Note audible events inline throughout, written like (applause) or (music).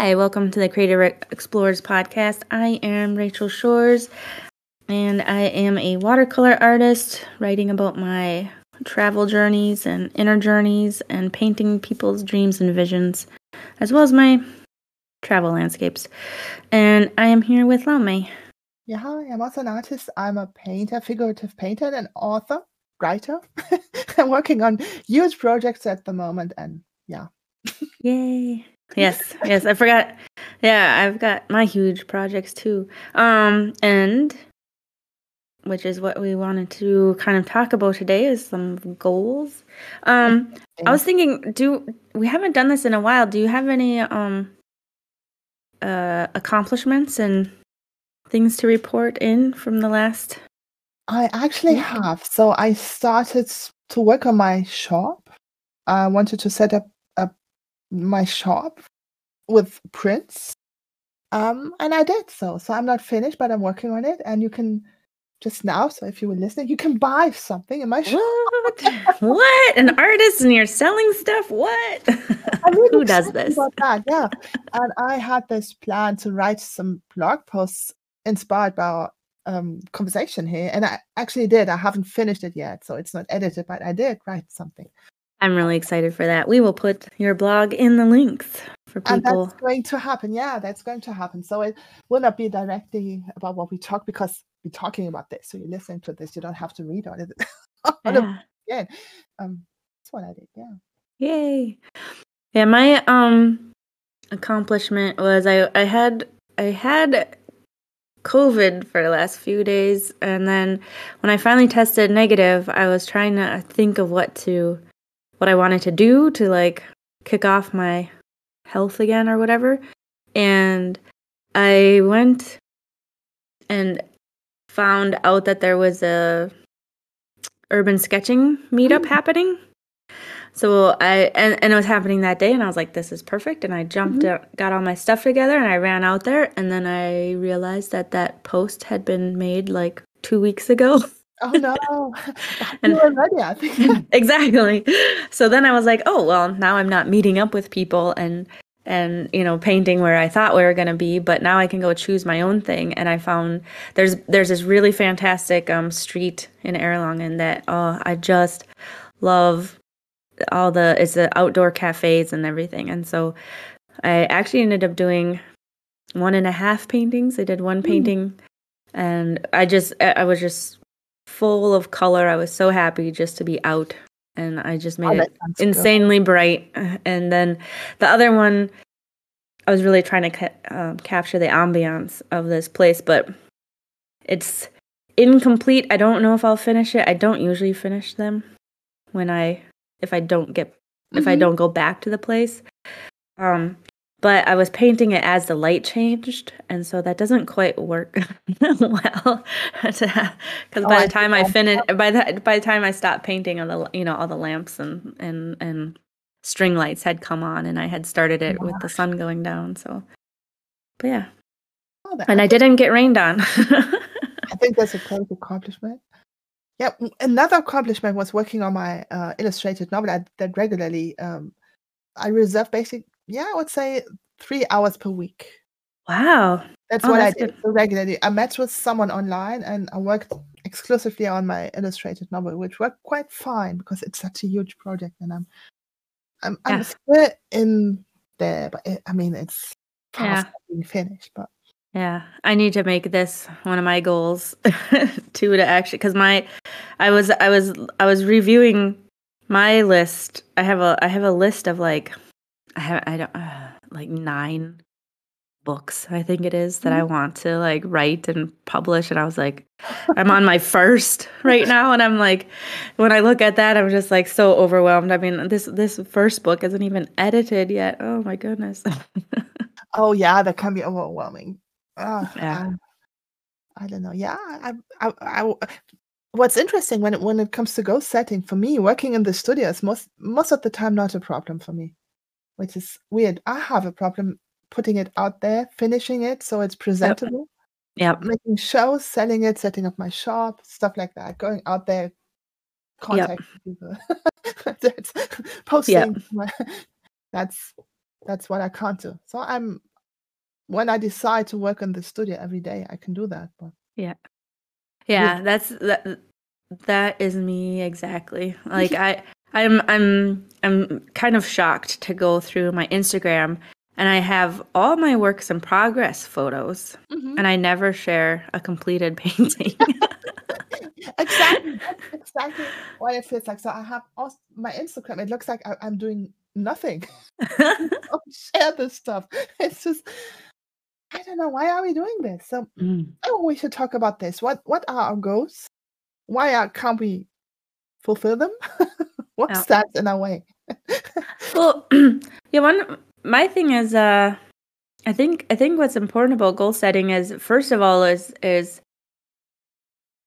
Hi, welcome to the Creative Explorers podcast. I am Rachael Shores, and I am a watercolor artist writing about my travel journeys and inner journeys and painting people's dreams and visions, as well as my travel landscapes. And I am here with Laumee. Yeah, hi, I'm also an artist. I'm a painter, figurative painter, and author, writer. (laughs) I'm working on huge projects at the moment, and yeah. Yay. Yes, yes, I forgot. Yeah, I've got my huge projects too. Um, and which is what we wanted to kind of talk about today is some goals. Um, I was thinking, do we haven't done this in a while? Do you have any um uh accomplishments and things to report in from the last? I actually have. So I started to work on my shop. I wanted to set up my shop with prints. Um, and I did so. So I'm not finished, but I'm working on it. And you can just now, so if you were listening, you can buy something in my shop. What? what? An artist and you're selling stuff? What? Really (laughs) Who does this? Yeah. and I had this plan to write some blog posts inspired by our um, conversation here. And I actually did. I haven't finished it yet. So it's not edited, but I did write something. I'm really excited for that. We will put your blog in the links for people. And that's going to happen. Yeah, that's going to happen. So it will not be directly about what we talk because we're talking about this. So you're listening to this. You don't have to read on (laughs) it yeah. again. Um, that's what I did. Yeah. Yay. Yeah, my um accomplishment was I I had I had COVID for the last few days, and then when I finally tested negative, I was trying to think of what to what I wanted to do to like kick off my health again or whatever. And I went and found out that there was a urban sketching meetup mm. happening. So I and, and it was happening that day and I was like this is perfect and I jumped mm-hmm. out, got all my stuff together and I ran out there and then I realized that that post had been made like 2 weeks ago. (laughs) Oh no. (laughs) and ready, I think. (laughs) exactly. So then I was like, oh well, now I'm not meeting up with people and and you know painting where I thought we were going to be, but now I can go choose my own thing. And I found there's there's this really fantastic um street in Erlangen that oh I just love all the it's the outdoor cafes and everything. And so I actually ended up doing one and a half paintings. I did one mm. painting and I just I was just full of color. I was so happy just to be out and I just made oh, it insanely good. bright. And then the other one, I was really trying to ca- uh, capture the ambiance of this place, but it's incomplete. I don't know if I'll finish it. I don't usually finish them when I if I don't get mm-hmm. if I mm-hmm. don't go back to the place. Um, but I was painting it as the light changed, and so that doesn't quite work (laughs) well. (laughs) Because oh, by the time I, I finish, by the by the time I stopped painting, all the you know all the lamps and and and string lights had come on, and I had started it with the sun going down. So, but yeah, oh, and I didn't get rained on. I think that's a great accomplishment. Yeah, another accomplishment was working on my uh, illustrated novel I, that regularly. Um, I reserve basic yeah, I would say three hours per week. Wow. That's oh, what that's I did good. regularly. I met with someone online and I worked exclusively on my illustrated novel, which worked quite fine because it's such a huge project and I'm I'm, yeah. I'm still in there, but it, I mean it's fast yeah. being finished, but yeah, I need to make this one of my goals (laughs) too to actually because my I was I was I was reviewing my list. I have a I have a list of like I have I don't uh, like nine books I think it is that I mm-hmm. want to like write and publish and I was like I'm (laughs) on my first right now and I'm like when I look at that I'm just like so overwhelmed. I mean this this first book isn't even edited yet. Oh my goodness. oh yeah, that can be overwhelming. Uh, (laughs) yeah. I, I, don't know. Yeah, I, I, I, what's interesting when it when it comes to goal setting for me working in the studio is most most of the time not a problem for me which is weird. I have a problem putting it out there, finishing it so it's presentable. Yeah. Making shows, selling it, setting up my shop, stuff like that. Going out there, contacting yep. people. (laughs) that's (laughs) posting. Yep. That's that's what I can't do. So I'm when I decide to work in the studio every day, I can do that. But yeah, yeah, that's that. That is me exactly. (laughs) Like I, I'm, I'm, I'm kind of shocked to go through my Instagram and I have all my works in progress photos, mm-hmm. and I never share a completed (laughs) painting. (laughs) exactly, That's exactly what it feels like. So I have also my Instagram. It looks like I, am doing nothing. (laughs) share this stuff. It's just I don't know why are we doing this. So mm. oh, we should talk about this. What what are our goals? Why are, can't we fulfill them? What's oh. that in our way? well, (laughs) (clears throat) yeah, one my thing is uh I think I think what's important about goal setting is first of all is is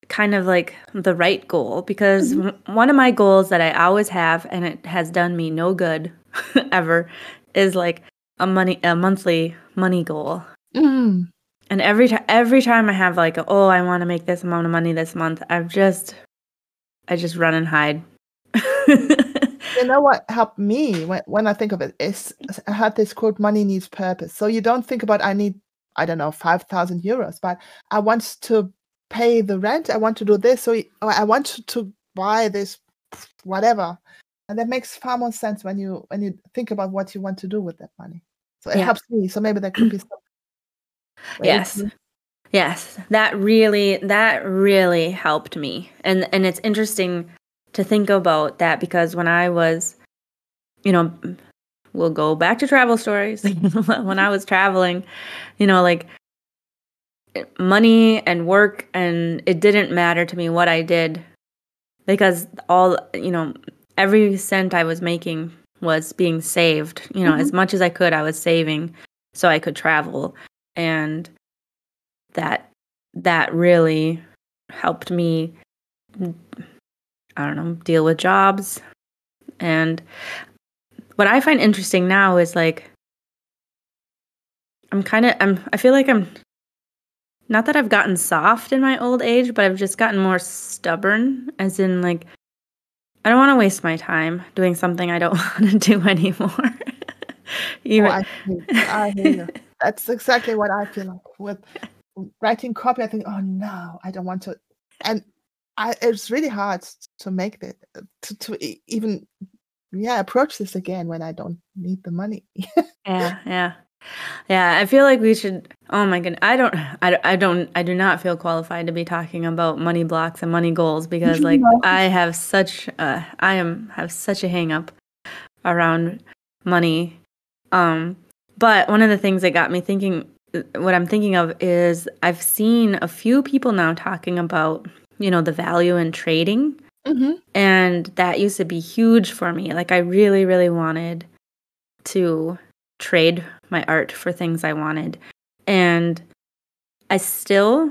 kind of like the right goal because mm-hmm. one of my goals that I always have and it has done me no good (laughs) ever is like a money a monthly money goal. Mm. And every time every time I have like a, oh I want to make this amount of money this month, I've just I just run and hide. (laughs) you know what helped me when, when I think of it is I had this quote money needs purpose. So you don't think about I need I don't know 5000 euros but I want to pay the rent, I want to do this so I want to buy this whatever. And that makes far more sense when you when you think about what you want to do with that money. So it yeah. helps me. So maybe that could be some Yes. Yes. That really that really helped me. And and it's interesting to think about that because when I was, you know, we'll go back to travel stories. (laughs) when I was traveling, you know, like money and work, and it didn't matter to me what I did because all, you know, every cent I was making was being saved. You know, mm-hmm. as much as I could, I was saving so I could travel. And that that really helped me I don't know, deal with jobs. And what I find interesting now is like I'm kind of I'm I feel like I'm not that I've gotten soft in my old age, but I've just gotten more stubborn as in like I don't want to waste my time doing something I don't (laughs) want to do anymore. (laughs) Even oh, I, hear you. That's exactly what I feel like with writing copy. I think, oh no, I don't want to. And I, it's really hard to make it to, to even yeah approach this again when I don't need the money. (laughs) yeah, yeah, yeah. I feel like we should. Oh my goodness, I don't, I, I don't, I do not feel qualified to be talking about money blocks and money goals because like (laughs) I have such, uh, I am have such a hang up around money. Um, but one of the things that got me thinking, what I'm thinking of is I've seen a few people now talking about you know, the value in trading. Mm-hmm. And that used to be huge for me. Like, I really, really wanted to trade my art for things I wanted. And I still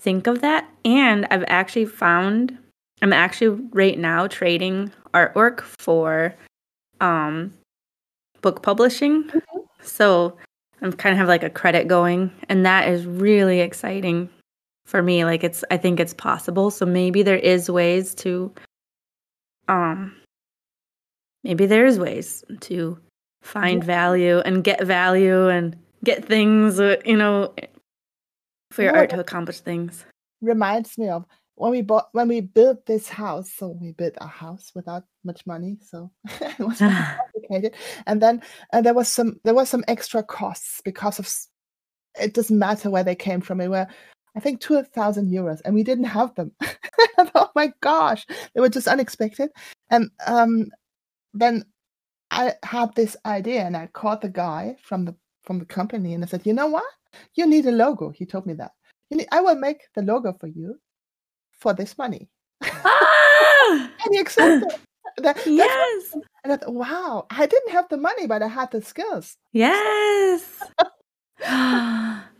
think of that. And I've actually found, I'm actually right now trading artwork for um, book publishing. Mm-hmm. So I'm kind of have like a credit going. And that is really exciting for me like it's i think it's possible. So maybe there is ways to um maybe there's ways to find yeah. value and get value and get things uh, you know for your art to accomplish things. reminds me of when we bought when we built this house. So we built a house without much money so (laughs) it was (laughs) complicated. And then and there was some there was some extra costs because of it doesn't matter where they came from. It were I think 2,000 euros, and we didn't have them. (laughs) oh my gosh, they were just unexpected. And um, then I had this idea, and I called the guy from the from the company, and I said, "You know what? You need a logo." He told me that. Need, I will make the logo for you for this money. Ah! (laughs) and he accepted. That, yes. And I thought, wow, I didn't have the money, but I had the skills. Yes.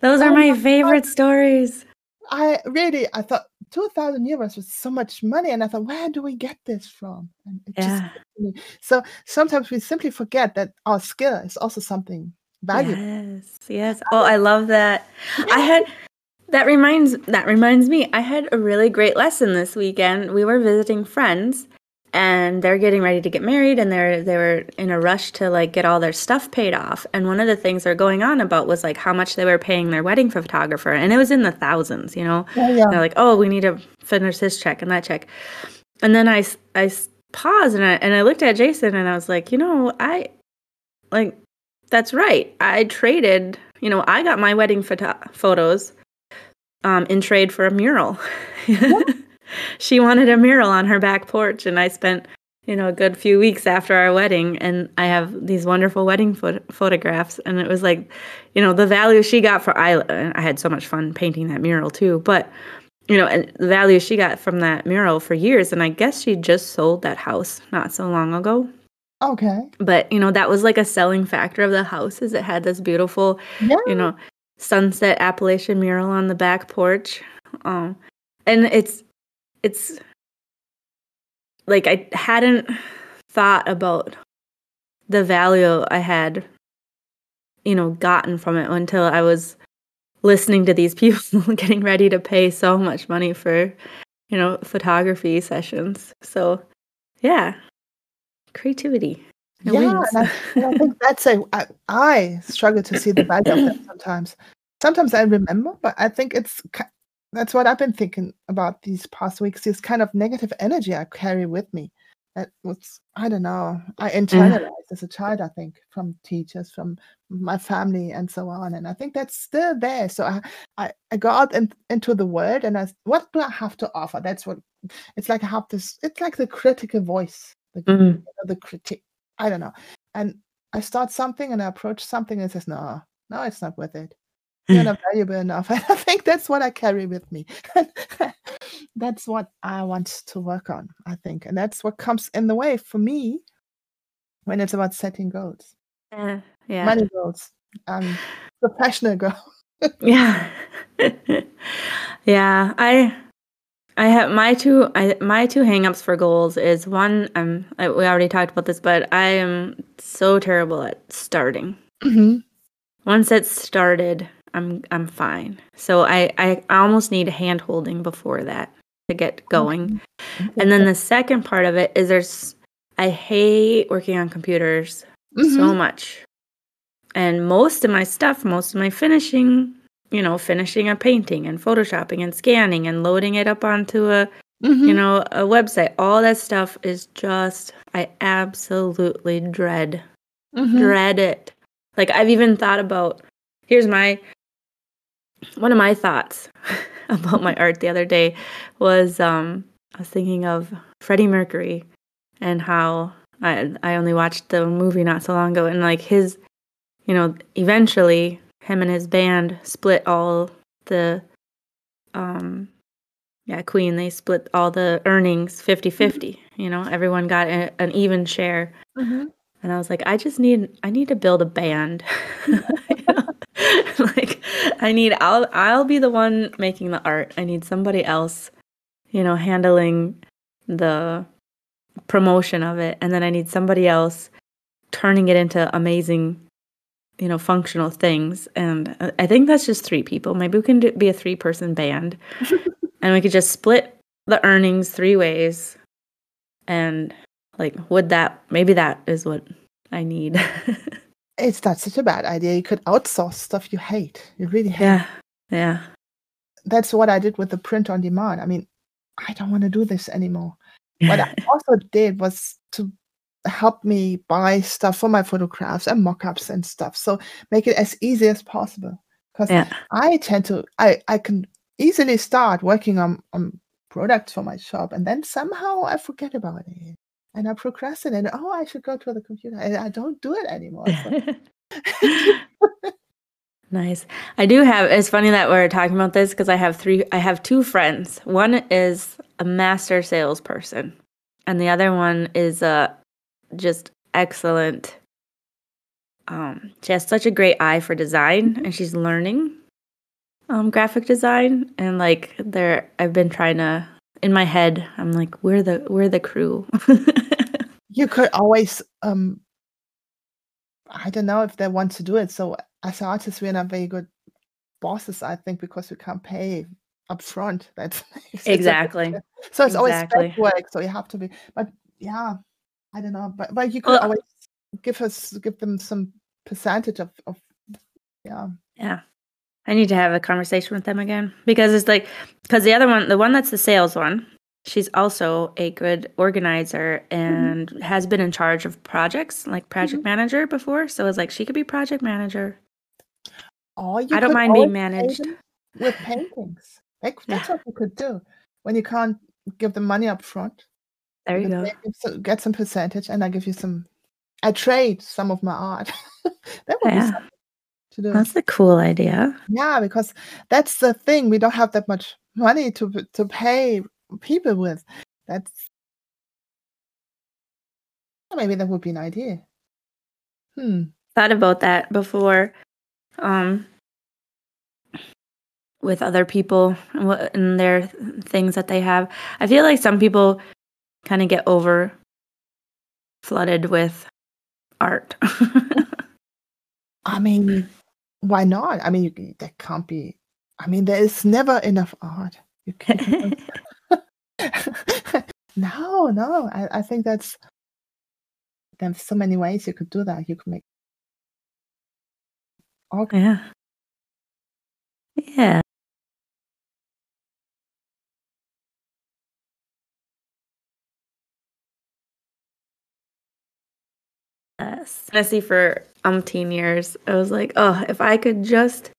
Those are oh my, favorite stories. I really, I thought 2,000 euros was so much money. And I thought, where do we get this from? And it yeah. just, so sometimes we simply forget that our skill is also something valuable. Yes. Yes. (laughs) Oh, I love that. I had, that reminds, that reminds me, I had a really great lesson this weekend. We were visiting friends and they're getting ready to get married and they're they were in a rush to like get all their stuff paid off. And one of the things they're going on about was like how much they were paying their wedding photographer. And it was in the thousands you know? Yeah, yeah. they're like oh we need to finish this check and that check. And then i i paused and i and i looked at jason and i was like you know i like that's right. I traded you know i got my wedding photo- photos um in trade for a mural (laughs) she wanted a mural on her back porch and i spent you know a good few weeks after our wedding and i have these wonderful wedding pho- photographs and it was like you know the value she got for i i had so much fun painting that mural too but you know and the value she got from that mural for years and i guess she just sold that house not so long ago Okay. but you know that was like a selling factor of the house is it had this beautiful Yeah. you know sunset appalachian mural on the back porch um and it's it's like i hadn't thought about the value i had you know gotten from it until i was listening to these (laughs) people getting ready to pay so much money for you know photography sessions. So yeah. Creativity. It Yeah, and I, and I think that's a I, I struggle to see the value of that (coughs) sometimes. Sometimes I remember, but I think it's that's what I've been thinking about these past weeks. This kind of negative energy I carry with me. That was I don't know. I internalized as a child. I think from teachers, from my family, and so on. And I think that's still there. So I I, I go out in, into the world, and I what do I have to offer? That's what it's like. I have this. It's like the critical voice. The, Mhm. know, the critique. I don't know. And I start something and I approach something and it says, no, no, it's not worth it. You're not (laughs) valuable enough. (laughs) And I think that's what I carry with me. (laughs) that's what I want to work on, I think. And that's what comes in the way for me when it's about setting goals, yeah money goals, um, professional goals. Yeah. yeah, I I have my two I my two hangups for goals is one um I, we already talked about this but I am so terrible at starting. Mhm. Once it's started, I'm I'm fine. So I I almost need hand holding before that to get going. And then the second part of it is there's I hate working on computers so Mhm. much. And most of my stuff, most of my finishing, you know, finishing a painting and photoshopping and scanning and loading it up onto a, you Mhm. know, a website, all that stuff is just I absolutely dread Mhm. dread it. Like I've even thought about here's my one of my thoughts (laughs) about my art the other day was um I was thinking of Freddie Mercury and how I I only watched the movie not so long ago and like his you know eventually him and his band split all the um yeah Queen they split all the earnings 50-50 you know everyone got a, an even share Mhm. and I was like, I just need I need to build a band. (laughs) (laughs) Like I need I'll I'll be the one making the art. I need somebody else, you know, handling the promotion of it. And then I need somebody else turning it into amazing, you know, functional things. And uh, I think that's just three people. Maybe we can do, be a three person band (laughs) and we could just split the earnings three ways. And like, would that maybe that is what I need? (laughs) It's not such a bad idea. You could outsource stuff you hate. You really hate. yeah. Yeah. That's what I did with the print on demand. I mean, I don't want to do this anymore. what I also did was to help me buy stuff for my photographs and mock-ups and stuff. So make it as easy as possible. Because yeah. I tend to I, I can easily start working on, on products for my shop and then somehow I forget about it. And I procrastinate. Oh, I should go to the computer. And I don't do it anymore. So- (laughs) nice. I do have it's funny that we're talking about this because I have three I have two friends. One is a master salesperson and the other one is a just excellent um she has such a great eye for design and she's learning um graphic design and like there I've been trying to in my head I'm like we're the we're the crew. (laughs) you could always um i don't know if they want to do it so as artists we're not very good bosses i think because we can't pay up front (laughs) that's makes it so Exactly. so it's always Exactly. spec work so you have to be but yeah, I don't know, but but you could well, always give us give them some percentage of of yeah yeah. I need to have a conversation with them again because it's like because the other one, the one that's the sales one, she's also a good organizer and mm-hmm. has been in charge of projects like project mm-hmm. manager before. So it's like she could be project manager. Oh, I don't mind being managed with paintings. Like, that's yeah. what you could do when you can't give them money up front. There you, you go. Get some percentage, and I give you some. I trade some of my art. (laughs) that would yeah. be to do. That's a cool idea. Yeah, because that's the thing. We don't have that much money to to pay people with. That's maybe that would be an idea. Hmm. Thought about that before. Um, with other people and their things that they have. I feel like some people kind of get over flooded with art. (laughs) I mean, why not? I mean, you, there can't be. I mean, there is never enough art. You can't. (laughs) (laughs) no, no. I, I think that's there's so many ways you could do that. You could make. Okay. Yeah. Yeah. Yes. Fantasy for umpteen years. I was like, oh, if I could just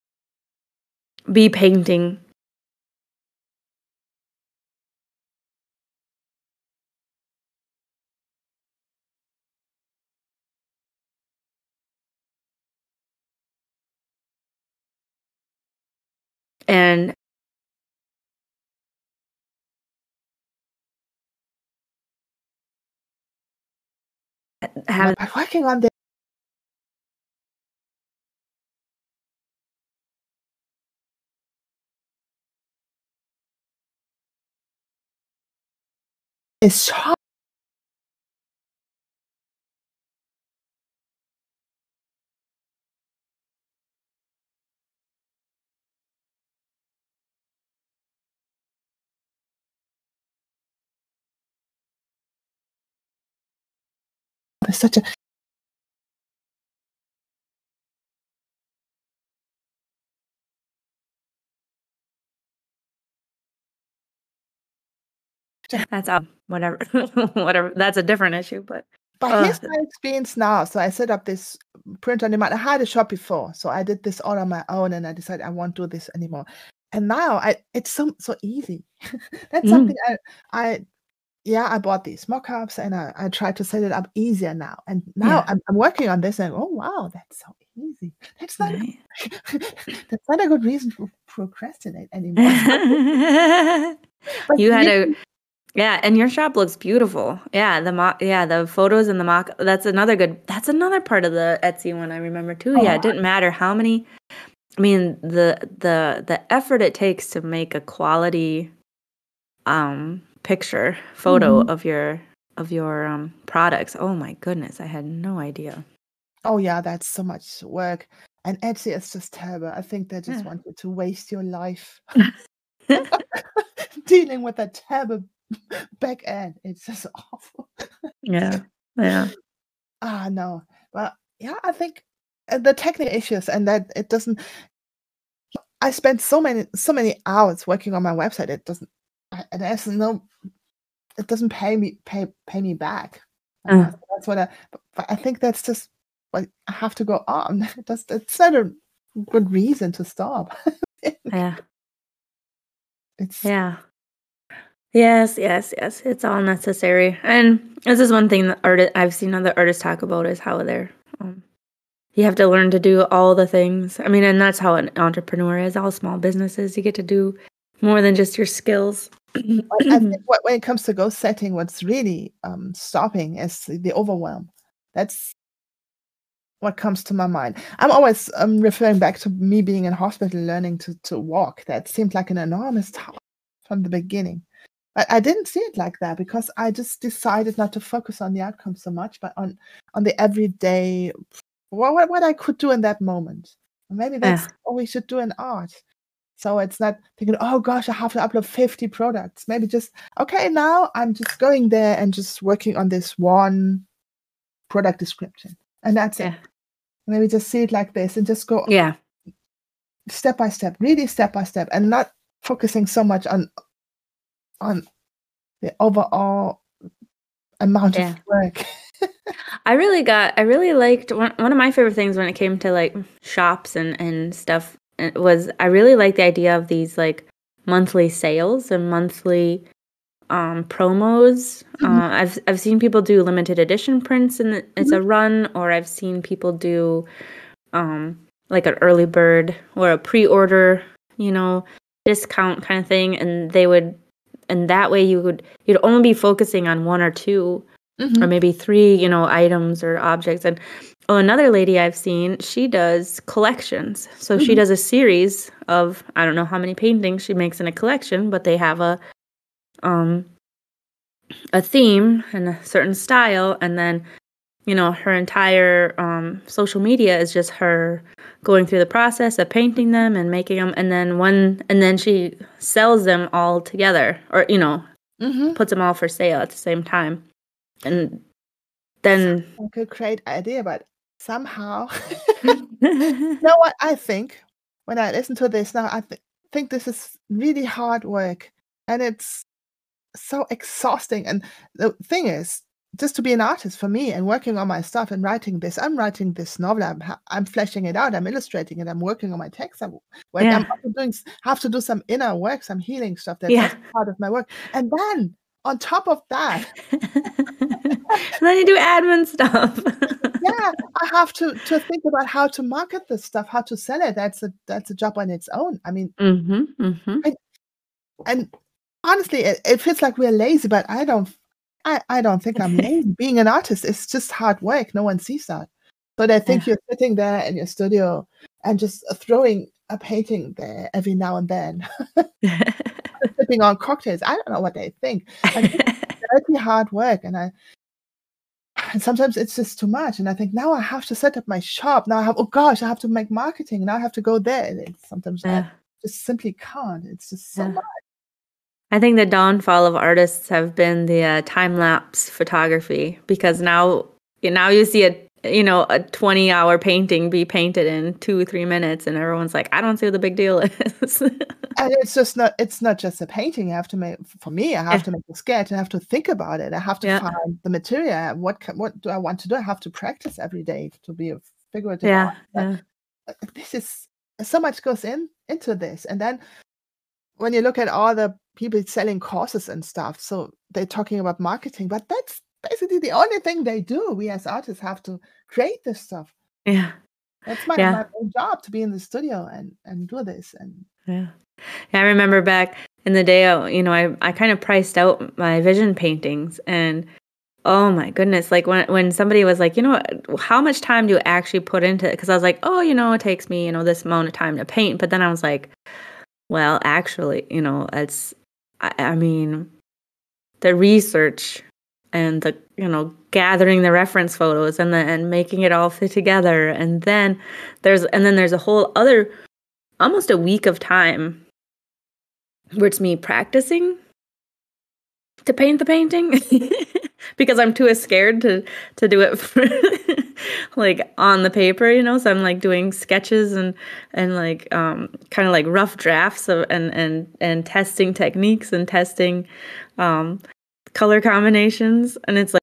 be painting have I'm working on this. It's hard. Such a That's um, whatever, (laughs) whatever. That's a different issue, but but uh, here's my experience now. So I set up this print on demand. I had a shop before, so I did this all on my own, and I decided I won't do this anymore. And now I, it's so so easy. (laughs) That's mm. something I I yeah, I bought these mock-ups and I, I tried to set it up easier now. And now yeah. I'm, I'm, working on this and oh wow, that's so easy. That's not right. (laughs) that's not a good reason to procrastinate anymore. (laughs) you had a yeah, and your shop looks beautiful. Yeah, the mock yeah, the photos and the mock that's another good that's another part of the Etsy one I remember too. Oh, yeah, it didn't matter how many I mean the the the effort it takes to make a quality um picture photo mm-hmm. of your of your um products. Oh my goodness, I had no idea. Oh yeah, that's so much work. And Etsy is just terrible. I think they just yeah. want you to waste your life (laughs) (laughs) dealing with that terrible (laughs) back end. It's just awful. yeah. Yeah. Ah no. But yeah, I think uh, the technical issues and that it doesn't I spent so many so many hours working on my website. It doesn't and there's no it doesn't pay me pay pay me back. Uh, that's what i but i think that's just what i have to go on. (laughs) That's it's not a good reason to stop. (laughs) Yeah. It's yeah. Yes yes yes. It's all necessary. And this is one thing that art i've seen other artists talk about is how they're um, you have to learn to do all the things. I mean and that's how an entrepreneur is. All small businesses you get to do more than just your skills. (clears throat) I think what, when it comes to goal setting, what's really um, stopping is the overwhelm. That's what comes to my mind. I'm always um, referring back to me being in hospital, learning to, to walk. That seemed like an enormous task from the beginning. But I didn't see it like that because I just decided not to focus on the outcome so much, but on on the everyday, what, what I could do in that moment. Maybe that's yeah. what we should do in art So it's not thinking, oh gosh, I have to upload 50 products. Maybe just, okay, now I'm just going there and just working on this one product description. And that's yeah. it. Maybe just see it like this and just go yeah step by step, really step by step, and not focusing so much on on the overall amount yeah. of work. (laughs) I really got I really liked one, one of my favorite things when it came to like shops and and stuff was I really like the idea of these like monthly sales and monthly um, promos. Mm-hmm. Uh, I've I've seen people do limited edition prints and it's mm-hmm. a run, or I've seen people do um, like an early bird or a pre-order, you know, discount kind of thing, and they would, and that way you would you'd only be focusing on one or 2 mm-hmm. or maybe three, you know, items or objects, and another lady I've seen, she does collections. So mm-hmm. she does a series of I don't know how many paintings she makes in a collection, but they have a um a theme and a certain style and then you know her entire um social media is just her going through the process of painting them and making them and then one and then she sells them all together or you know mm-hmm. puts them all for sale at the same time and then a good great idea but somehow you (laughs) (laughs) know what i think when i listen to this now i th- think this is really hard work and it's so exhausting. And the thing is, just to be an artist for me and working on my stuff and writing this, I'm writing this novel. I'm I'm fleshing it out. I'm illustrating it. I'm working on my text. I'm, yeah. I'm doing have to do some inner work, some healing stuff. That's yeah. part of my work. And then on top of that, (laughs) then you do admin stuff. (laughs) yeah, I have to to think about how to market this stuff, how to sell it. That's a that's a job on its own. I mean, mm-hmm, mm-hmm. And, and honestly, it, it feels like we're lazy, but I don't. I, I don't think I'm (laughs) lazy. Being an artist is just hard work. No one sees that. But I think yeah. you're sitting there in your studio and just throwing a painting there every now and then, sipping on cocktails. I don't know what they think. It's (laughs) very hard work, and I and sometimes it's just too much. And I think now I have to set up my shop. Now I have oh gosh, I have to make marketing. Now I have to go there. And sometimes yeah. I just simply can't. It's just so yeah. much. I think the downfall of artists have been the uh, time lapse photography because now now you see a you know a 20 hour painting be painted in two three minutes and everyone's like i don't see what the big deal (laughs) is. And it's just not it's not just a painting. I have to make for me i have yeah. to make a sketch. I have to think about it. I have to yeah. find the material. What can, what do i want to do? I have to practice every day to be a figurative yeah, yeah. Uh, this is so much goes in into this. And then when you look at all the people selling courses and stuff, so they're talking about marketing, but that's basically the only thing they do. We as artists have to create this stuff. Yeah. That's my, yeah. my own job to be in the studio and and do this and yeah. yeah I remember back in the day, you know, I, I kind of priced out my vision paintings and oh my goodness, like when when somebody was like, you know, how much time do you actually put into it? Because I was like, oh, you know, it takes me, you know, this amount of time to paint. But then I was like, well, actually, you know, it's, I, I mean, the research and the, you know, gathering the reference photos and then and making it all fit together. And then there's, and then there's a whole other, almost a week of time where it's me practicing to paint the painting (laughs) because I'm too scared to to do it for, (laughs) like on the paper, you know. So I'm like doing sketches and and like um kind of like rough drafts of and and and testing techniques and testing um color combinations and it's like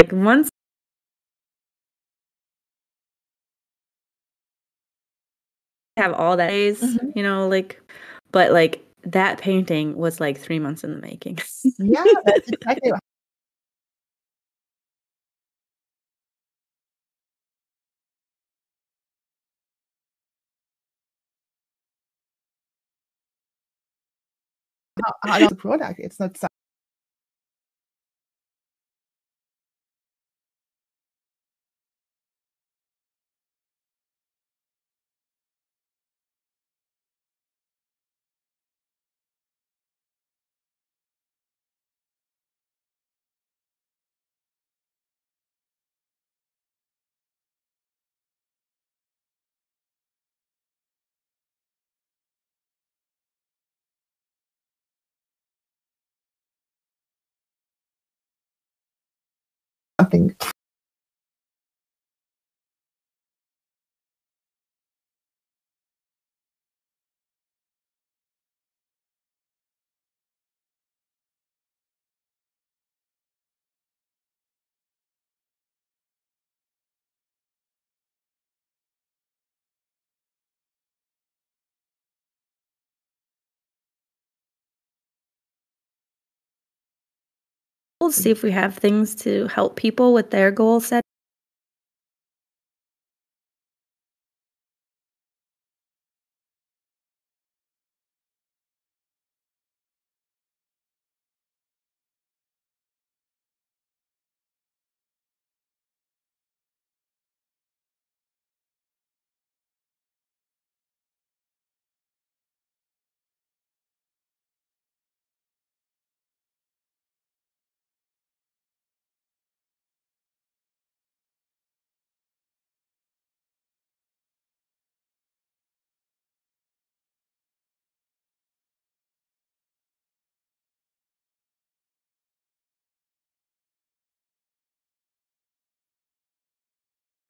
like once have all that days, mm-hmm. you know, like, but like that painting was like three months in the making. yeah, that's exactly (laughs) the product. It's not See if we have things to help people with their goal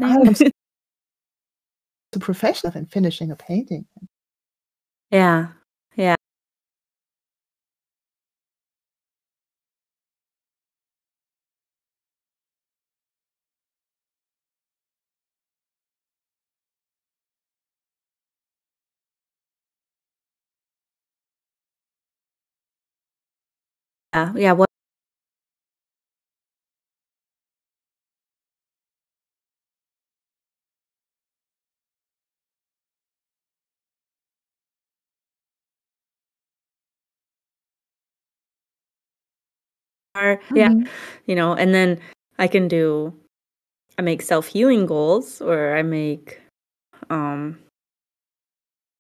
set. I'm so professional in finishing a painting. Yeah. Yeah. Yeah. Yeah. Are. Yeah. You know and then i can do i make self-healing goals or i make um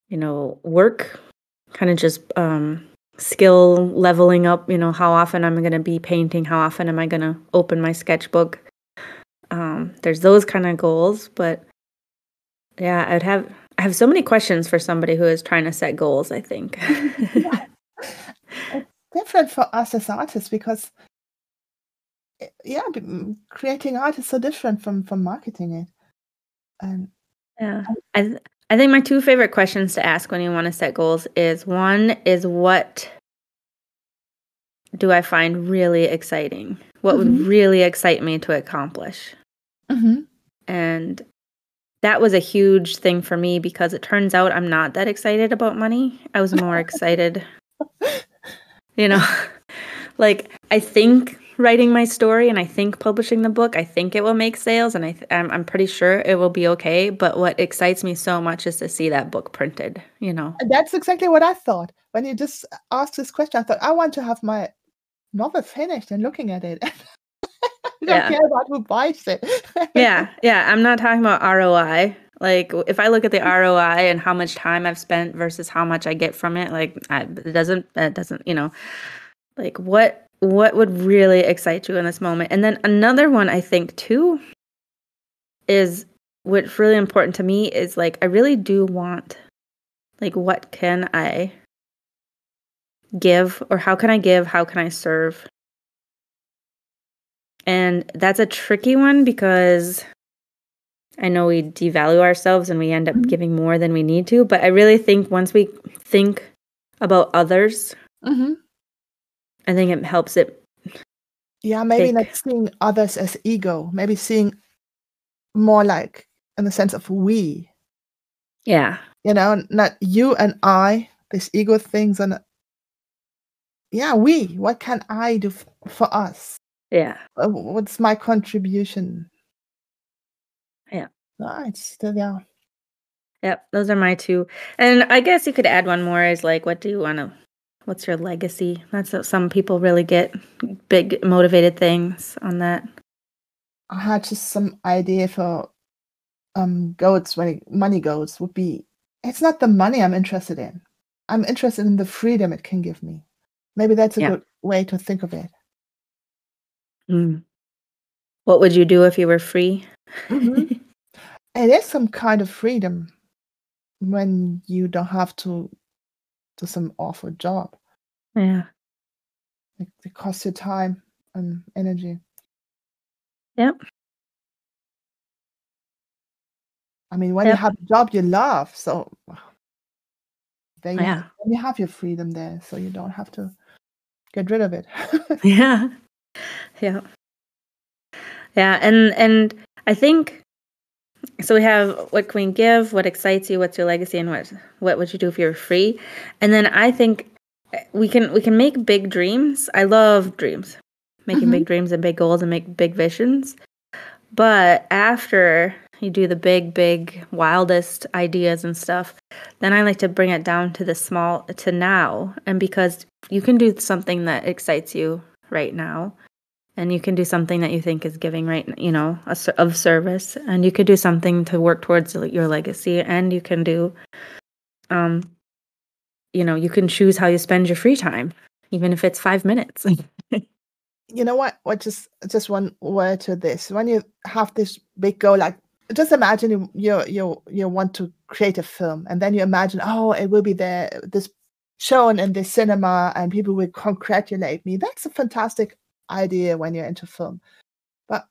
you know work kind of just um skill leveling up you know how often i'm going to be painting how often am i going to open my sketchbook. Um there's those kind of goals but yeah i'd have i have so many questions for somebody who is trying to set goals i think. (laughs) Yeah. Different for us as artists because eh, yeah, creating art is so different from from marketing it. And Yeah. I th- I think my two favorite questions to ask when you want to set goals is one is what do I find really exciting? What would Mhm. really excite me to accomplish? Mhm. And that was a huge thing for me because it turns out I'm not that excited about money. I was more (laughs) excited, you know, (laughs) like I think writing my story and I think publishing the book, I think it will make sales and I th- I'm, I'm pretty sure it will be okay. But what excites me so much is to see that book printed, you know? That's exactly what I thought when you just asked this question. I thought I want to have my novel finished and looking at it. (laughs) I don't Yeah. care about who buys it. yeah, yeah. I'm not talking about ROI. Like, if I look at the ROI and how much time I've spent versus how much I get from it, like, I, it doesn't, it doesn't, you know, like what, what would really excite you in this moment? And then another one I think too is what's really important to me is like I really do want, like, what can I give or how can I give? How can I serve? And that's a tricky one because I know we devalue ourselves and we end up Mhm. giving more than we need to. But I really think once we think about others, Mhm. I think it helps it. Yeah, maybe Take- not seeing others as ego, maybe seeing more like in the sense of we, Yeah. you know, not you and I, these ego things, and yeah, we. What can I do f- for us? Yeah. Uh, What's my contribution? Yeah. Right. Still, yeah. Yep. Those are my two. And I guess you could add one more is like, what do you want to, what's your legacy? That's what some people really get big motivated things on that. I had just some idea for um goats when it, money goes would be it's not the money I'm interested in. I'm interested in the freedom it can give me. Maybe that's a Yeah. good way to think of it. Mm. What would you do if you were free? Mhm. (laughs) It is some kind of freedom when you don't have to do some awful job. yeah. It, it costs you time and energy. Yep. I mean, when you have a job you love, so then you, Yeah. then you have your freedom there, so you don't have to get rid of it. (laughs) Yeah. (laughs) Yeah. Yeah, and and I think so we have what can we give, what excites you, what's your legacy and what what would you do if you were free? And then I think we can we can make big dreams. I love dreams. Making Mhm. big dreams and big goals and make big visions. But after you do the big big wildest ideas and stuff, then I like to bring it down to the small to now and because you can do something that excites you right now and you can do something that you think is giving right you know a, of service and you could do something to work towards your legacy and you can do um you know you can choose how you spend your free time even if it's five minutes (laughs) you know what? What just just one word to this. When you have this big goal, like just imagine you you you, you want to create a film, and then you imagine, oh, it will be there this shown in the cinema, and people will congratulate me. That's a fantastic idea when you're into film, but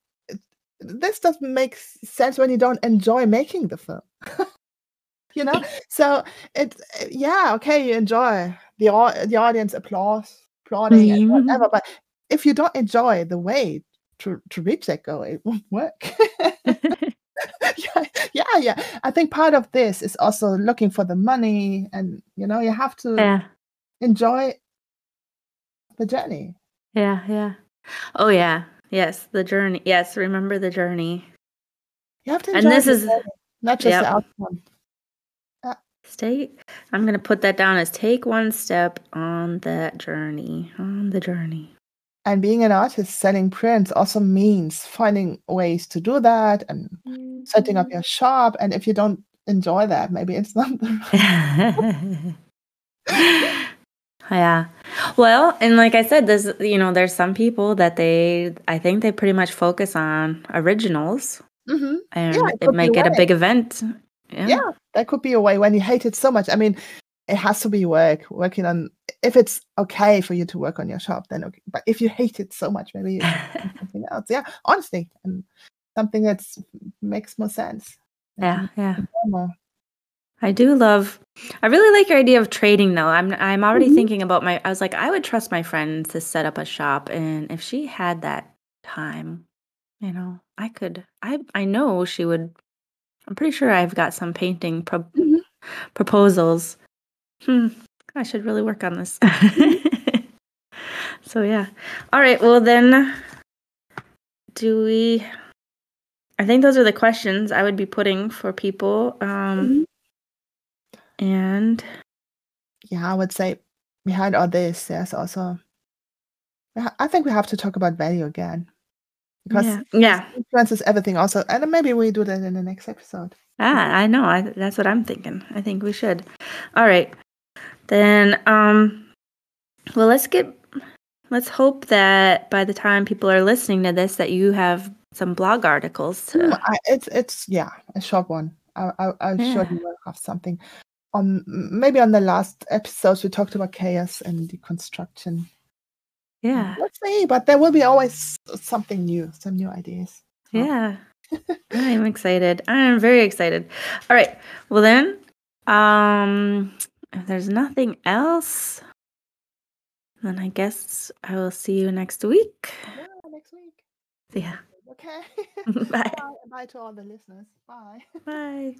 this doesn't make sense when you don't enjoy making the film. (laughs) you know, (laughs) so it's yeah, okay, you enjoy the the audience applause, applauding and Mhm. whatever, but if you don't enjoy the way to, to reach that goal, it won't work. (laughs) yeah, yeah, yeah. I think part of this is also looking for the money, and you know, you have to yeah enjoy the journey. yeah yeah oh yeah yes the journey yes remember the journey You have to And this is- journey, not just yep. the outcome. Uh, stay i'm gonna put that down as take one step on that journey on the journey And being an artist selling prints also means finding ways to do that and setting up mm-hmm. your shop. And if you don't enjoy that, maybe it's not the (laughs) right. (laughs) yeah. Well, and like I said, there's you know, there's some people that they I think they pretty much focus on originals Mhm. and it it could make it a big event. Yeah. yeah that could be a way when you hate it so much i mean it has to be work working on if it's okay for you to work on your shop then okay but if you hate it so much maybe you (laughs) something else yeah honestly and something that makes more sense yeah, yeah. more. I do love I really like your idea of trading though. I'm I'm already Mhm. thinking about my I was like I would trust my friend to set up a shop and if she had that time, you know, I could I I know she would I'm pretty sure I've got some painting pro- Mhm. proposals. Hmm, I should really work on this. (laughs) so yeah. All right, well then do we I think those are the questions I would be putting for people. Um Mhm. And yeah i would say behind all this there's also I think we have to talk about value again because yeah. yeah. influences everything also and maybe we do that in the next episode Ah, I know. I, that's what I'm thinking. I think we should. All right. Then um well, let's get let's hope that by the time people are listening to this that you have some blog articles to Mm, I, it's it's yeah a short one. I I, I Yeah. should work off something. On maybe on the last episodes we talked about chaos and deconstruction. Yeah. Let's see, but there will be always something new, some new ideas. Yeah. I'm excited. I'm very excited. All right. Well then, um if there's nothing else, then I guess I will see you next week. yeah, next week. Yeah. Okay. (laughs) Bye. (laughs) Bye. Bye to all the listeners. Bye. Bye.